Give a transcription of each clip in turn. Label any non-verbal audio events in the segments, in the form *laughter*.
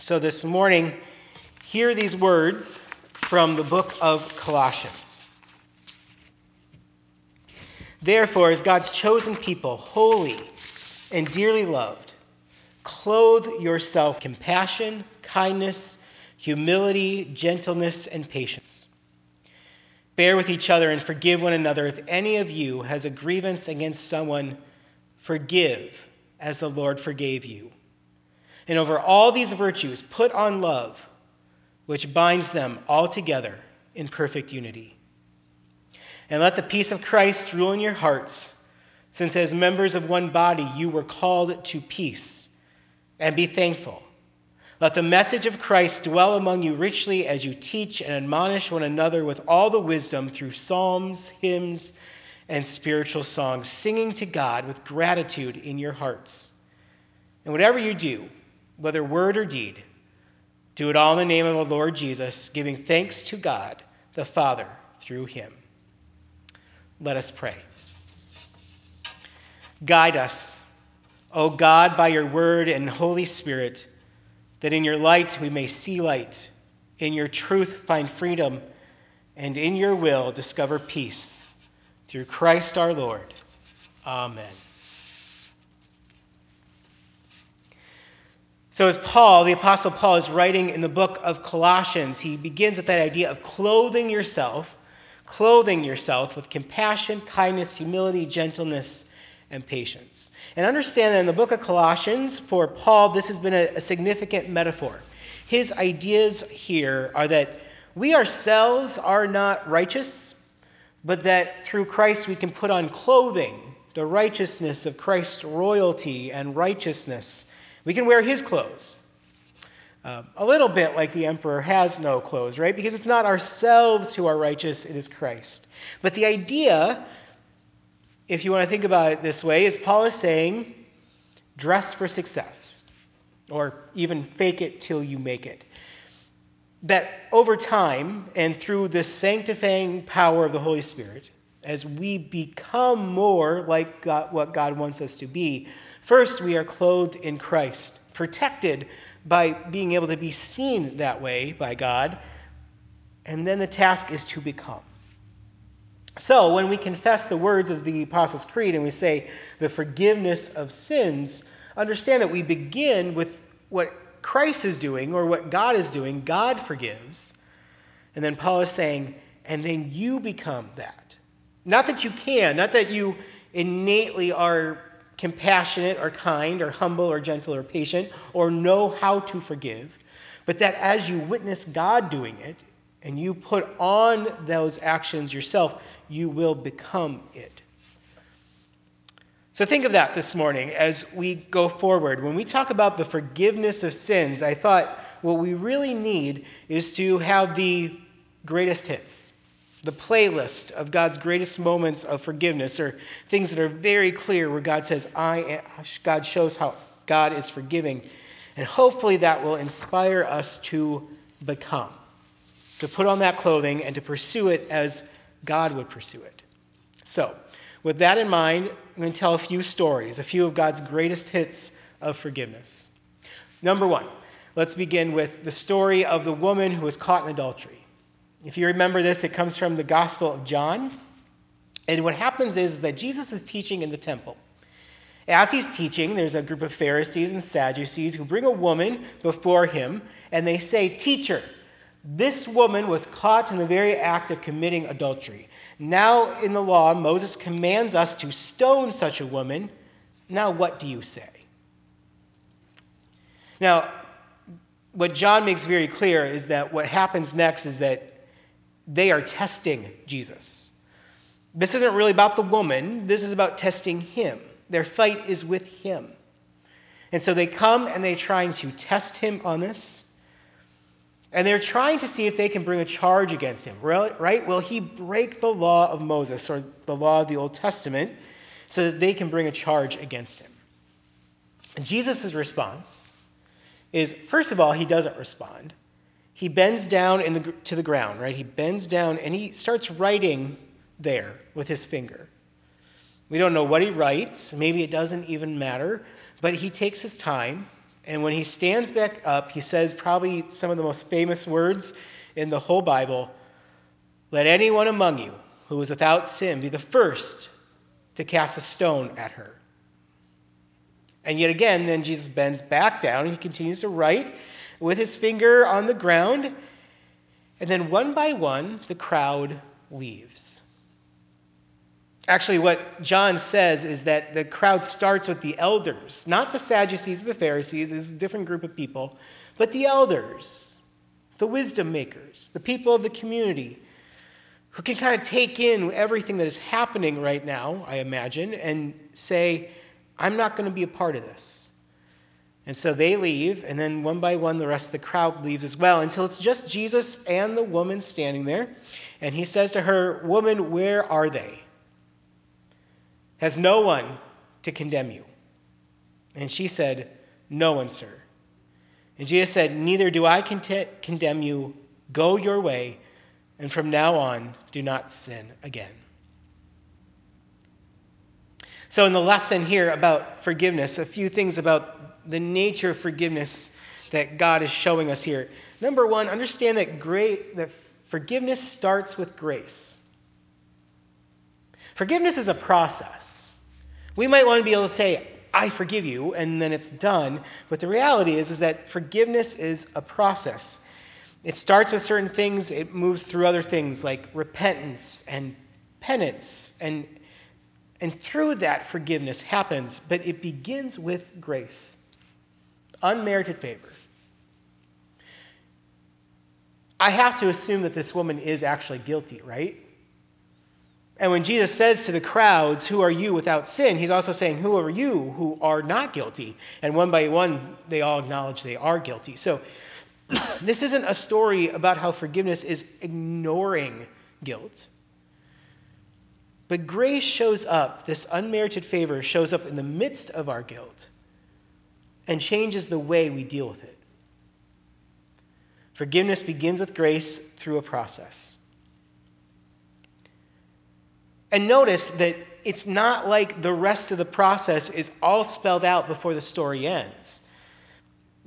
So this morning, hear these words from the book of Colossians. Therefore, as God's chosen people, holy and dearly loved, clothe yourself with compassion, kindness, humility, gentleness, and patience. Bear with each other and forgive one another. If any of you has a grievance against someone, forgive as the Lord forgave you. And over all these virtues, put on love, which binds them all together in perfect unity. And let the peace of Christ rule in your hearts, since as members of one body you were called to peace. And be thankful. Let the message of Christ dwell among you richly as you teach and admonish one another with all the wisdom through psalms, hymns, and spiritual songs, singing to God with gratitude in your hearts. And whatever you do, whether word or deed, do it all in the name of the Lord Jesus, giving thanks to God the Father through him. Let us pray. Guide us, O God, by your word and Holy Spirit, that in your light we may see light, in your truth find freedom, and in your will discover peace. Through Christ our Lord. Amen. So, as Paul, the Apostle Paul, is writing in the book of Colossians, he begins with that idea of clothing yourself, clothing yourself with compassion, kindness, humility, gentleness, and patience. And understand that in the book of Colossians, for Paul, this has been a, a significant metaphor. His ideas here are that we ourselves are not righteous, but that through Christ we can put on clothing, the righteousness of Christ's royalty and righteousness we can wear his clothes. Uh, a little bit like the emperor has no clothes, right? Because it's not ourselves who are righteous, it is Christ. But the idea, if you want to think about it this way, is Paul is saying, dress for success, or even fake it till you make it. That over time and through the sanctifying power of the Holy Spirit, as we become more like God, what God wants us to be, First, we are clothed in Christ, protected by being able to be seen that way by God. And then the task is to become. So, when we confess the words of the Apostles' Creed and we say the forgiveness of sins, understand that we begin with what Christ is doing or what God is doing. God forgives. And then Paul is saying, and then you become that. Not that you can, not that you innately are compassionate or kind or humble or gentle or patient or know how to forgive, but that as you witness God doing it and you put on those actions yourself, you will become it. So think of that this morning as we go forward. When we talk about the forgiveness of sins, I thought what we really need is to have the greatest hits the playlist of God's greatest moments of forgiveness or things that are very clear where God says, I am, God shows how God is forgiving. And hopefully that will inspire us to become, to put on that clothing and to pursue it as God would pursue it. So, with that in mind, I'm going to tell a few stories, a few of God's greatest hits of forgiveness. Number one, let's begin with the story of the woman who was caught in adultery. If you remember this, it comes from the Gospel of John. And what happens is that Jesus is teaching in the temple. As he's teaching, there's a group of Pharisees and Sadducees who bring a woman before him and they say, Teacher, this woman was caught in the very act of committing adultery. Now, in the law, Moses commands us to stone such a woman. Now, what do you say? Now, what John makes very clear is that what happens next is that they are testing Jesus. This isn't really about the woman, this is about testing him. Their fight is with him. And so they come and they're trying to test him on this. And they're trying to see if they can bring a charge against him, right? Will he break the law of Moses or the law of the Old Testament so that they can bring a charge against him? And Jesus' response is first of all, he doesn't respond he bends down the, to the ground, right? He bends down and he starts writing there with his finger. We don't know what he writes. Maybe it doesn't even matter. But he takes his time And when he stands back up, he says probably some of the most famous words in the whole Bible Let anyone among you who is without sin be the first to cast a stone at her. And yet again, then Jesus bends back down and he continues to write with his finger on the ground. And then one by one, the crowd leaves. Actually, what John says is that the crowd starts with the elders, not the Sadducees or the Pharisees, is a different group of people, but the elders, the wisdom makers, the people of the community who can kind of take in everything that is happening right now, I imagine, and say, I'm not going to be a part of this. And so they leave, and then one by one, the rest of the crowd leaves as well until it's just Jesus and the woman standing there. And he says to her, Woman, where are they? Has no one to condemn you? And she said, No one, sir. And Jesus said, Neither do I condemn you. Go your way, and from now on, do not sin again. So, in the lesson here about forgiveness, a few things about the nature of forgiveness that God is showing us here. Number one, understand that, great, that forgiveness starts with grace. Forgiveness is a process. We might want to be able to say, I forgive you, and then it's done. But the reality is, is that forgiveness is a process. It starts with certain things, it moves through other things like repentance and penance and and through that, forgiveness happens, but it begins with grace, unmerited favor. I have to assume that this woman is actually guilty, right? And when Jesus says to the crowds, Who are you without sin? he's also saying, Who are you who are not guilty? And one by one, they all acknowledge they are guilty. So *clears throat* this isn't a story about how forgiveness is ignoring guilt. But grace shows up, this unmerited favor shows up in the midst of our guilt and changes the way we deal with it. Forgiveness begins with grace through a process. And notice that it's not like the rest of the process is all spelled out before the story ends.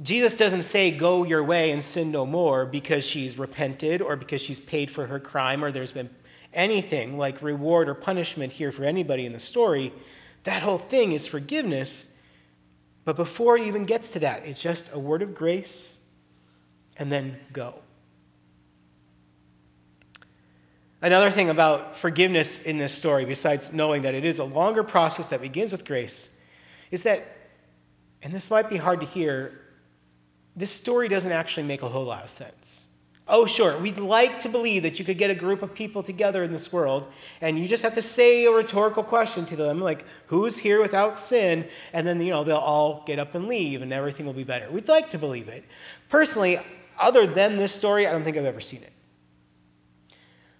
Jesus doesn't say, Go your way and sin no more because she's repented or because she's paid for her crime or there's been anything like reward or punishment here for anybody in the story. That whole thing is forgiveness. But before it even gets to that, it's just a word of grace and then go. Another thing about forgiveness in this story, besides knowing that it is a longer process that begins with grace, is that, and this might be hard to hear, this story doesn't actually make a whole lot of sense. Oh, sure, we'd like to believe that you could get a group of people together in this world and you just have to say a rhetorical question to them, like, who's here without sin? And then, you know, they'll all get up and leave and everything will be better. We'd like to believe it. Personally, other than this story, I don't think I've ever seen it.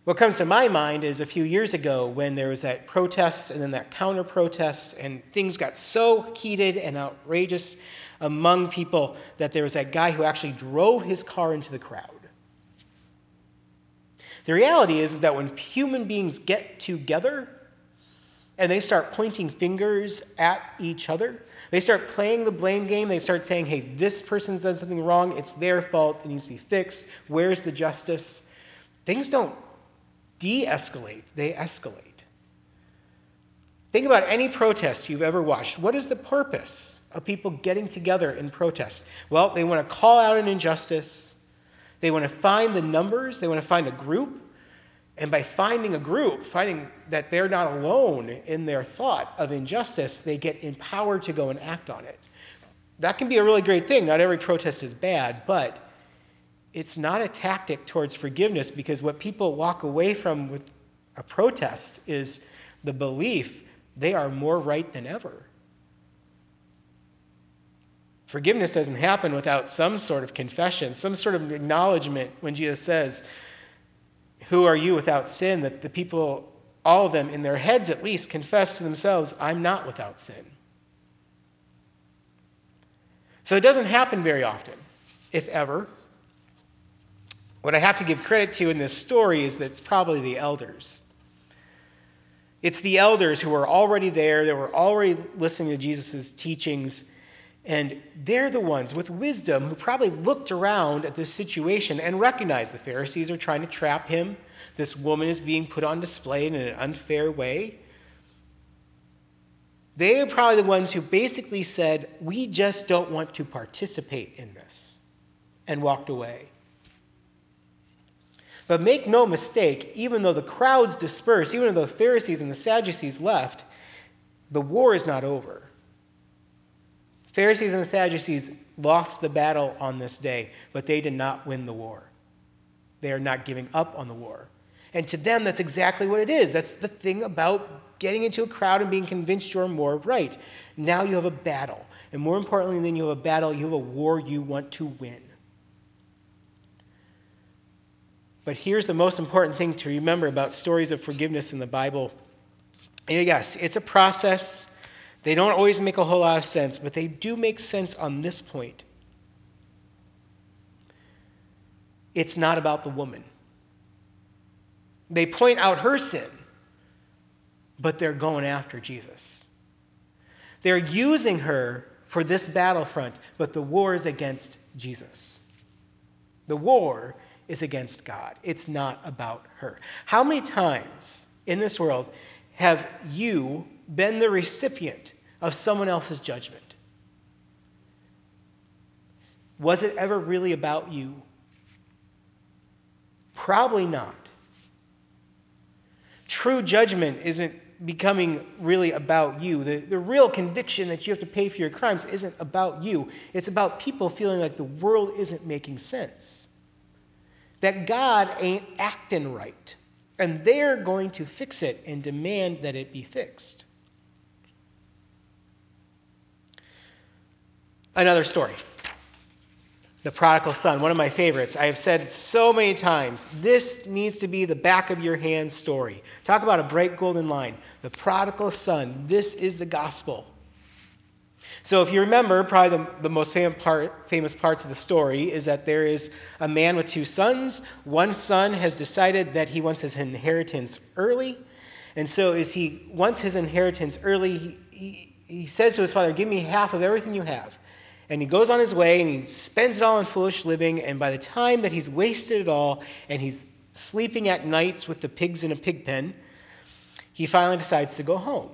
What comes to my mind is a few years ago when there was that protest and then that counter protest, and things got so heated and outrageous among people that there was that guy who actually drove his car into the crowd. The reality is, is that when human beings get together and they start pointing fingers at each other, they start playing the blame game. They start saying, hey, this person's done something wrong. It's their fault. It needs to be fixed. Where's the justice? Things don't de escalate, they escalate. Think about any protest you've ever watched. What is the purpose of people getting together in protest? Well, they want to call out an injustice, they want to find the numbers, they want to find a group. And by finding a group, finding that they're not alone in their thought of injustice, they get empowered to go and act on it. That can be a really great thing. Not every protest is bad, but it's not a tactic towards forgiveness because what people walk away from with a protest is the belief they are more right than ever. Forgiveness doesn't happen without some sort of confession, some sort of acknowledgement when Jesus says, Who are you without sin? That the people, all of them, in their heads at least, confess to themselves, I'm not without sin. So it doesn't happen very often, if ever. What I have to give credit to in this story is that it's probably the elders. It's the elders who were already there, they were already listening to Jesus' teachings, And they're the ones with wisdom who probably looked around at this situation and recognized the Pharisees are trying to trap him. This woman is being put on display in an unfair way. They are probably the ones who basically said, We just don't want to participate in this, and walked away. But make no mistake, even though the crowds dispersed, even though the Pharisees and the Sadducees left, the war is not over. Pharisees and Sadducees lost the battle on this day, but they did not win the war. They are not giving up on the war. And to them, that's exactly what it is. That's the thing about getting into a crowd and being convinced you're more right. Now you have a battle. And more importantly than you have a battle, you have a war you want to win. But here's the most important thing to remember about stories of forgiveness in the Bible. And yes, it's a process. They don't always make a whole lot of sense, but they do make sense on this point. It's not about the woman. They point out her sin, but they're going after Jesus. They're using her for this battlefront, but the war is against Jesus. The war is against God. It's not about her. How many times in this world have you been the recipient of someone else's judgment? Was it ever really about you? Probably not. True judgment isn't becoming really about you. The, the real conviction that you have to pay for your crimes isn't about you. It's about people feeling like the world isn't making sense that God ain't acting right. And they're going to fix it and demand that it be fixed. Another story The prodigal son, one of my favorites. I have said so many times this needs to be the back of your hand story. Talk about a bright golden line. The prodigal son, this is the gospel. So, if you remember, probably the, the most part, famous parts of the story is that there is a man with two sons. One son has decided that he wants his inheritance early. And so, as he wants his inheritance early, he, he, he says to his father, Give me half of everything you have. And he goes on his way and he spends it all in foolish living. And by the time that he's wasted it all and he's sleeping at nights with the pigs in a pig pen, he finally decides to go home.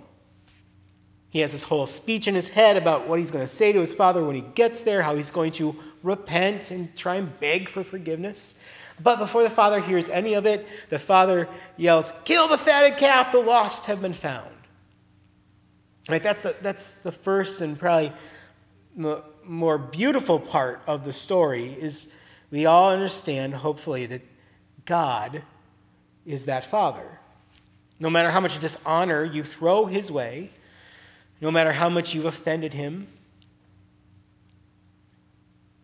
He has this whole speech in his head about what he's going to say to his father when he gets there, how he's going to repent and try and beg for forgiveness. But before the father hears any of it, the father yells, Kill the fatted calf, the lost have been found. Right, that's, the, that's the first and probably more beautiful part of the story is we all understand, hopefully, that God is that father. No matter how much dishonor you throw his way, no matter how much you've offended him,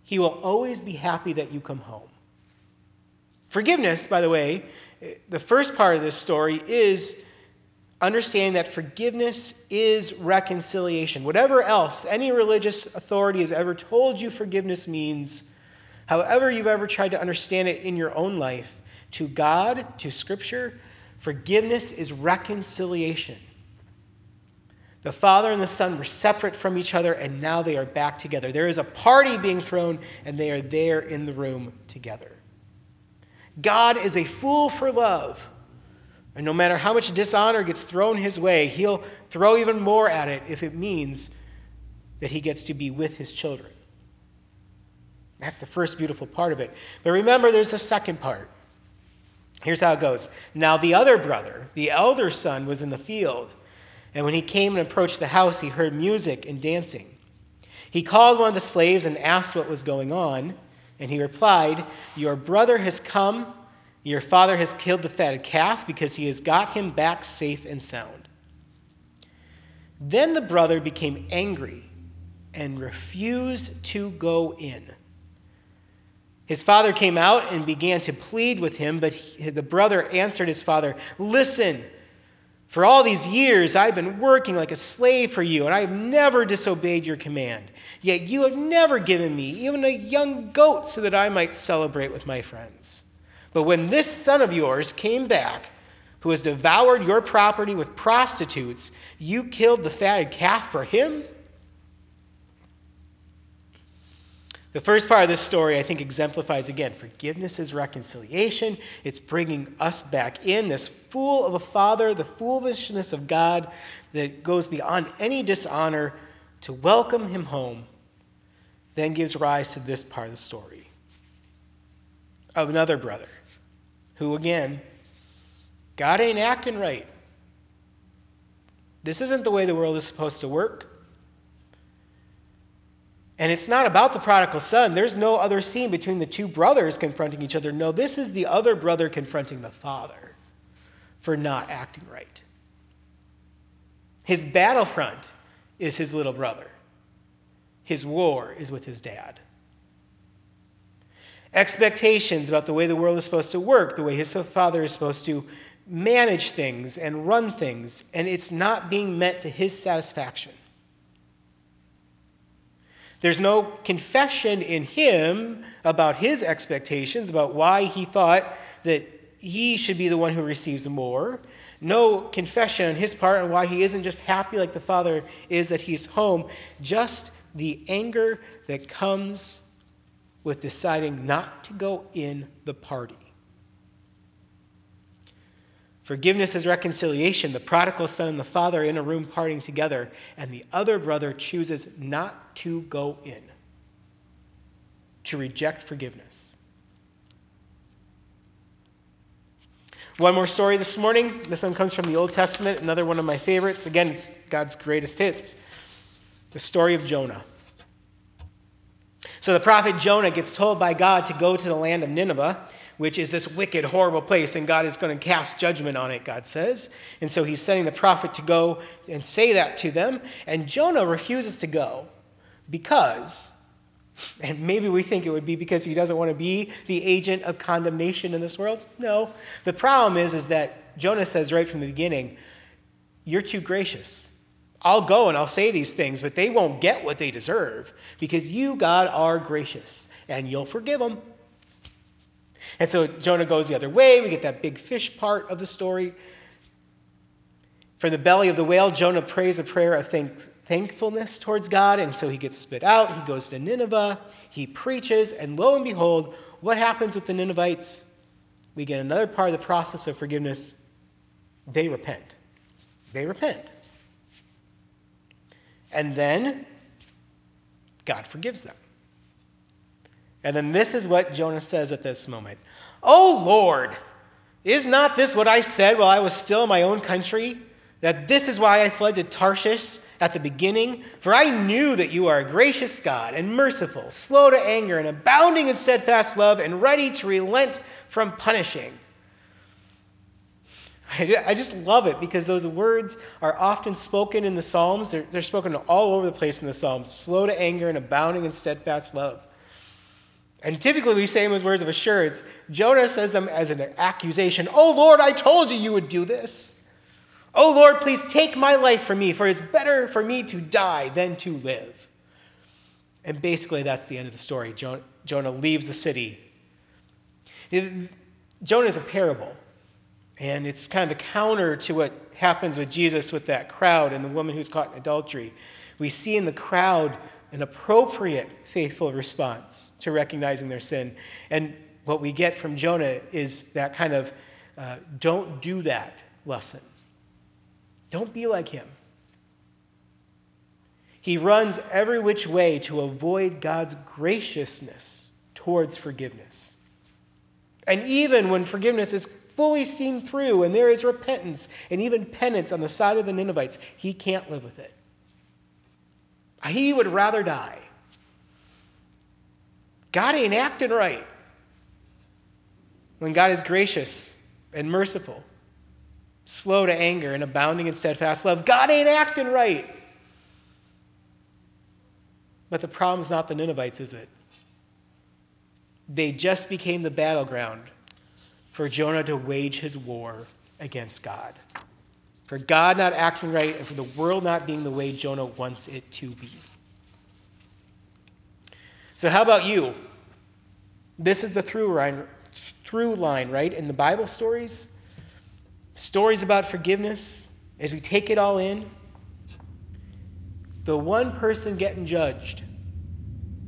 he will always be happy that you come home. Forgiveness, by the way, the first part of this story is understanding that forgiveness is reconciliation. Whatever else any religious authority has ever told you forgiveness means, however you've ever tried to understand it in your own life, to God, to Scripture, forgiveness is reconciliation. The Father and the Son were separate from each other, and now they are back together. There is a party being thrown, and they are there in the room together. God is a fool for love. And no matter how much dishonor gets thrown his way, he'll throw even more at it if it means that he gets to be with his children. That's the first beautiful part of it. But remember, there's the second part. Here's how it goes. Now, the other brother, the elder son, was in the field. And when he came and approached the house, he heard music and dancing. He called one of the slaves and asked what was going on. And he replied, Your brother has come. Your father has killed the fatted calf because he has got him back safe and sound. Then the brother became angry and refused to go in. His father came out and began to plead with him, but he, the brother answered his father, Listen, for all these years, I've been working like a slave for you, and I have never disobeyed your command. Yet you have never given me even a young goat so that I might celebrate with my friends. But when this son of yours came back, who has devoured your property with prostitutes, you killed the fatted calf for him? The first part of this story, I think, exemplifies again forgiveness is reconciliation. It's bringing us back in, this fool of a father, the foolishness of God that goes beyond any dishonor to welcome him home, then gives rise to this part of the story of another brother who, again, God ain't acting right. This isn't the way the world is supposed to work. And it's not about the prodigal son. There's no other scene between the two brothers confronting each other. No, this is the other brother confronting the father for not acting right. His battlefront is his little brother, his war is with his dad. Expectations about the way the world is supposed to work, the way his father is supposed to manage things and run things, and it's not being met to his satisfaction. There's no confession in him about his expectations, about why he thought that he should be the one who receives more. No confession on his part on why he isn't just happy like the Father is that he's home. Just the anger that comes with deciding not to go in the party. Forgiveness is reconciliation. The prodigal son and the father in a room partying together, and the other brother chooses not to go in, to reject forgiveness. One more story this morning. This one comes from the Old Testament, another one of my favorites. Again, it's God's greatest hits the story of Jonah. So the prophet Jonah gets told by God to go to the land of Nineveh which is this wicked, horrible place, and God is going to cast judgment on it, God says. And so he's sending the prophet to go and say that to them. And Jonah refuses to go because, and maybe we think it would be because he doesn't want to be the agent of condemnation in this world. No. The problem is, is that Jonah says right from the beginning, You're too gracious. I'll go and I'll say these things, but they won't get what they deserve because you, God, are gracious and you'll forgive them. And so Jonah goes the other way. We get that big fish part of the story. From the belly of the whale, Jonah prays a prayer of thanks, thankfulness towards God, and so he gets spit out. He goes to Nineveh, he preaches, and lo and behold, what happens with the Ninevites? We get another part of the process of forgiveness. They repent. They repent. And then God forgives them. And then this is what Jonah says at this moment Oh Lord, is not this what I said while I was still in my own country? That this is why I fled to Tarshish at the beginning? For I knew that you are a gracious God and merciful, slow to anger, and abounding in steadfast love, and ready to relent from punishing. I just love it because those words are often spoken in the Psalms. They're, they're spoken all over the place in the Psalms slow to anger and abounding in steadfast love. And typically we say them as words of assurance. Jonah says them as an accusation. Oh Lord, I told you you would do this. Oh Lord, please take my life from me, for it's better for me to die than to live. And basically, that's the end of the story. Jonah leaves the city. Jonah is a parable, and it's kind of the counter to what happens with Jesus with that crowd and the woman who's caught in adultery. We see in the crowd an appropriate faithful response to recognizing their sin. And what we get from Jonah is that kind of uh, don't do that lesson. Don't be like him. He runs every which way to avoid God's graciousness towards forgiveness. And even when forgiveness is fully seen through and there is repentance and even penance on the side of the Ninevites, he can't live with it. He would rather die. God ain't acting right. When God is gracious and merciful, slow to anger and abounding in steadfast love, God ain't acting right. But the problem's not the Ninevites, is it? They just became the battleground for Jonah to wage his war against God for God not acting right, and for the world not being the way Jonah wants it to be. So, how about you? This is the through line, through line, right? In the Bible stories, stories about forgiveness, as we take it all in, the one person getting judged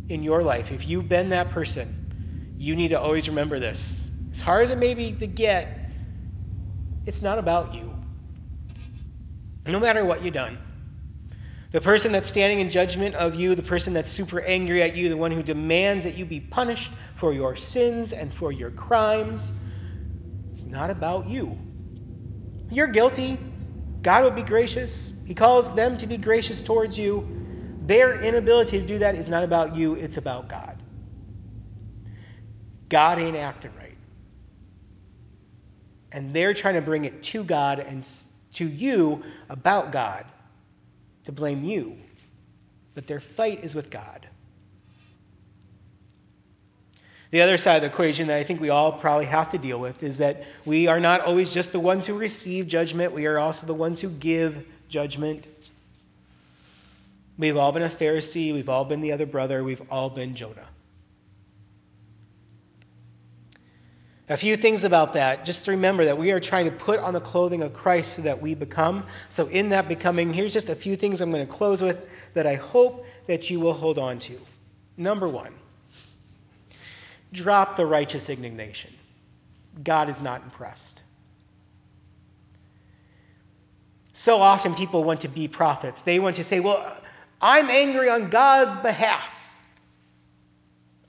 in your life, if you've been that person, you need to always remember this. As hard as it may be to get, it's not about you. No matter what you've done. The person that's standing in judgment of you, the person that's super angry at you, the one who demands that you be punished for your sins and for your crimes, it's not about you. You're guilty. God will be gracious. He calls them to be gracious towards you. Their inability to do that is not about you, it's about God. God ain't acting right. And they're trying to bring it to God and to you about God to blame you. But their fight is with God. The other side of the equation that I think we all probably have to deal with is that we are not always just the ones who receive judgment, we are also the ones who give judgment. We've all been a Pharisee, we've all been the other brother, we've all been Jonah. A few things about that. Just remember that we are trying to put on the clothing of Christ so that we become. So, in that becoming, here's just a few things I'm going to close with that I hope that you will hold on to. Number one, drop the righteous indignation. God is not impressed. So often people want to be prophets. They want to say, Well, I'm angry on God's behalf.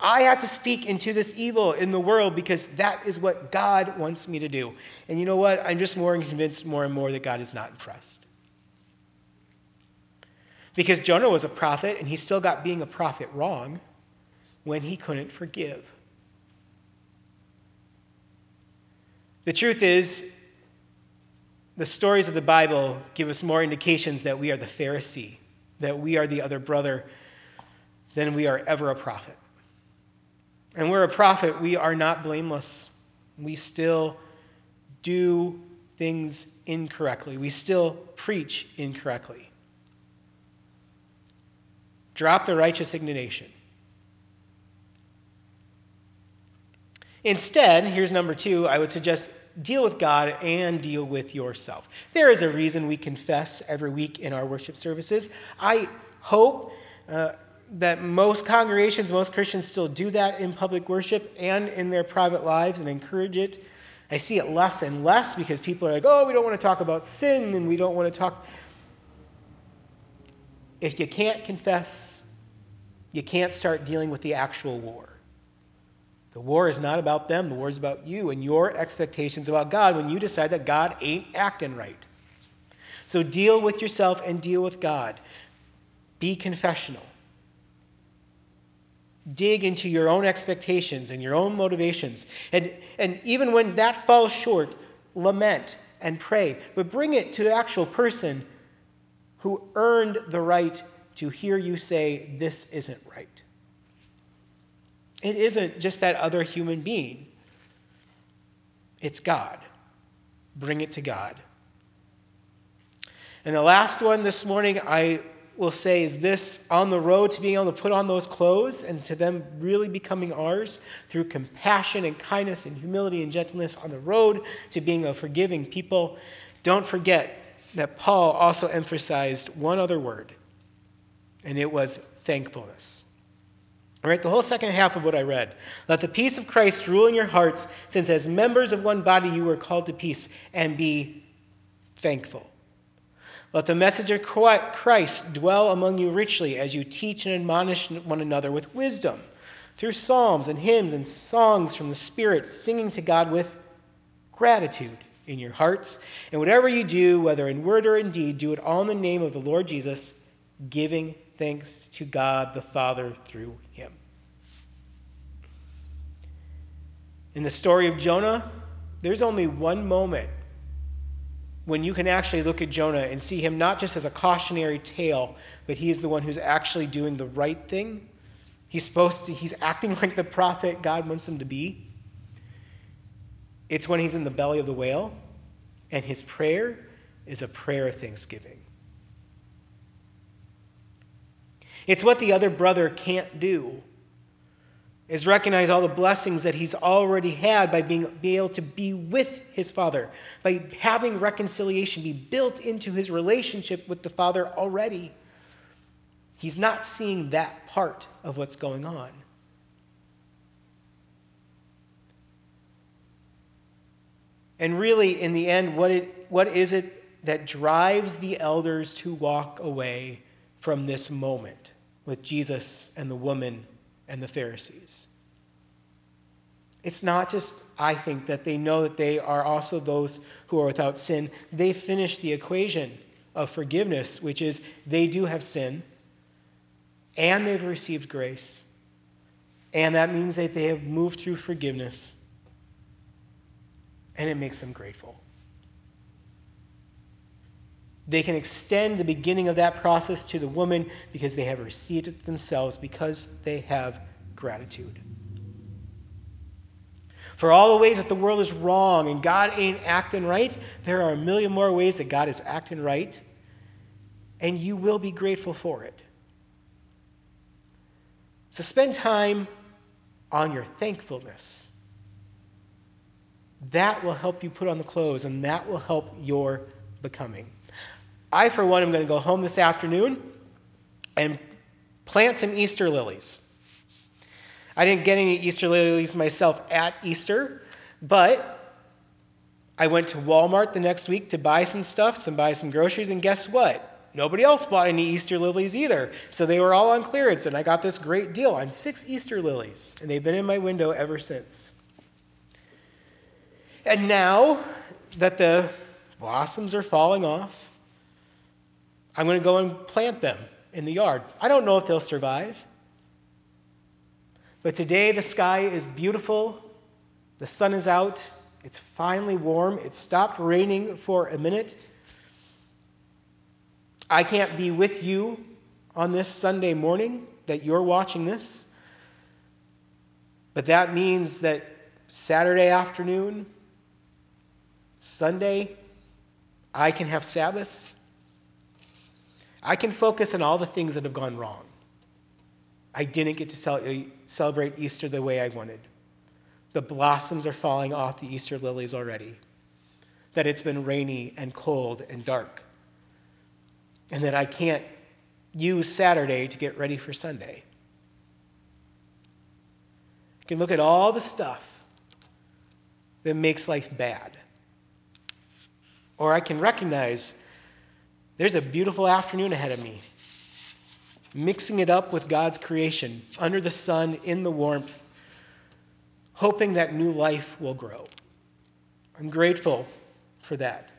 I have to speak into this evil in the world because that is what God wants me to do. And you know what? I'm just more and convinced more and more that God is not impressed. Because Jonah was a prophet and he still got being a prophet wrong when he couldn't forgive. The truth is, the stories of the Bible give us more indications that we are the Pharisee, that we are the other brother, than we are ever a prophet. And we're a prophet, we are not blameless. We still do things incorrectly, we still preach incorrectly. Drop the righteous indignation. Instead, here's number two I would suggest deal with God and deal with yourself. There is a reason we confess every week in our worship services. I hope uh, that most congregations, most Christians still do that in public worship and in their private lives and encourage it. I see it less and less because people are like, oh, we don't want to talk about sin and we don't want to talk. If you can't confess, you can't start dealing with the actual war. The war is not about them, the war is about you and your expectations about God when you decide that God ain't acting right. So deal with yourself and deal with God. Be confessional dig into your own expectations and your own motivations. And, and even when that falls short, lament and pray, but bring it to the actual person who earned the right to hear you say, This isn't right. It isn't just that other human being, it's God. Bring it to God. And the last one this morning, I will say is this on the road to being able to put on those clothes and to them really becoming ours through compassion and kindness and humility and gentleness on the road to being a forgiving people. Don't forget that Paul also emphasized one other word, and it was thankfulness. All right, the whole second half of what I read. Let the peace of Christ rule in your hearts, since as members of one body you were called to peace, and be thankful. Let the message of Christ dwell among you richly as you teach and admonish one another with wisdom through psalms and hymns and songs from the Spirit, singing to God with gratitude in your hearts. And whatever you do, whether in word or in deed, do it all in the name of the Lord Jesus, giving thanks to God the Father through him. In the story of Jonah, there's only one moment when you can actually look at Jonah and see him not just as a cautionary tale, but he is the one who's actually doing the right thing. He's supposed to, he's acting *laughs* like the prophet God wants him to be. It's when he's in the belly of the whale, and his prayer is a prayer of thanksgiving. It's what the other brother can't do is recognize all the blessings that he's already had by being, able to be with his father, by having reconciliation be built into his relationship with the father already. He's not seeing that part of what's going on. And really, in the end, what, it, what is it that drives the elders to walk away from this moment with Jesus and the woman and the Pharisees? It's not just, I think, that they know that they are also those who are without sin. They finish the equation of forgiveness, which is they do have sin and they've received grace. And that means that they have moved through forgiveness and it makes them grateful. They can extend the beginning of that process to the woman because they have received it themselves, because they have gratitude. For all the ways that the world is wrong and God ain't acting right, there are a million more ways that God is acting right, and you will be grateful for it. So spend time on your thankfulness. That will help you put on the clothes, and that will help your becoming. I, for one, am going to go home this afternoon and plant some Easter lilies. I didn't get any Easter lilies myself at Easter, but I went to Walmart the next week to buy some stuff, to buy some groceries, and guess what? Nobody else bought any Easter lilies either. So they were all on clearance, and I got this great deal on six Easter lilies, and they've been in my window ever since. And now that the blossoms are falling off, I'm going to go and plant them in the yard. I don't know if they'll survive. But today the sky is beautiful, the sun is out, it's finally warm, it stopped raining for a minute. I can't be with you on this Sunday morning that you're watching this, but that means that Saturday afternoon, Sunday, I can have Sabbath. I can focus on all the things that have gone wrong. I didn't get to uh, celebrate Easter the way I wanted. The blossoms are falling off the Easter lilies already. That it's been rainy and cold and dark. And that I can't use Saturday to get ready for Sunday. I can look at all the stuff that makes life bad. Or I can recognize there's a beautiful afternoon ahead of me, mixing it up with God's creation, under the sun, in the warmth, hoping that new life will grow. I'm grateful for that.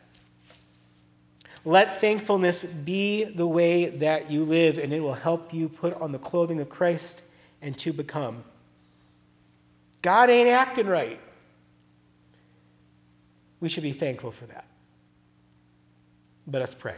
Let thankfulness be the way that you live, and it will help you put on the clothing of Christ and to become. God ain't acting right. We should be thankful for that. Let us pray.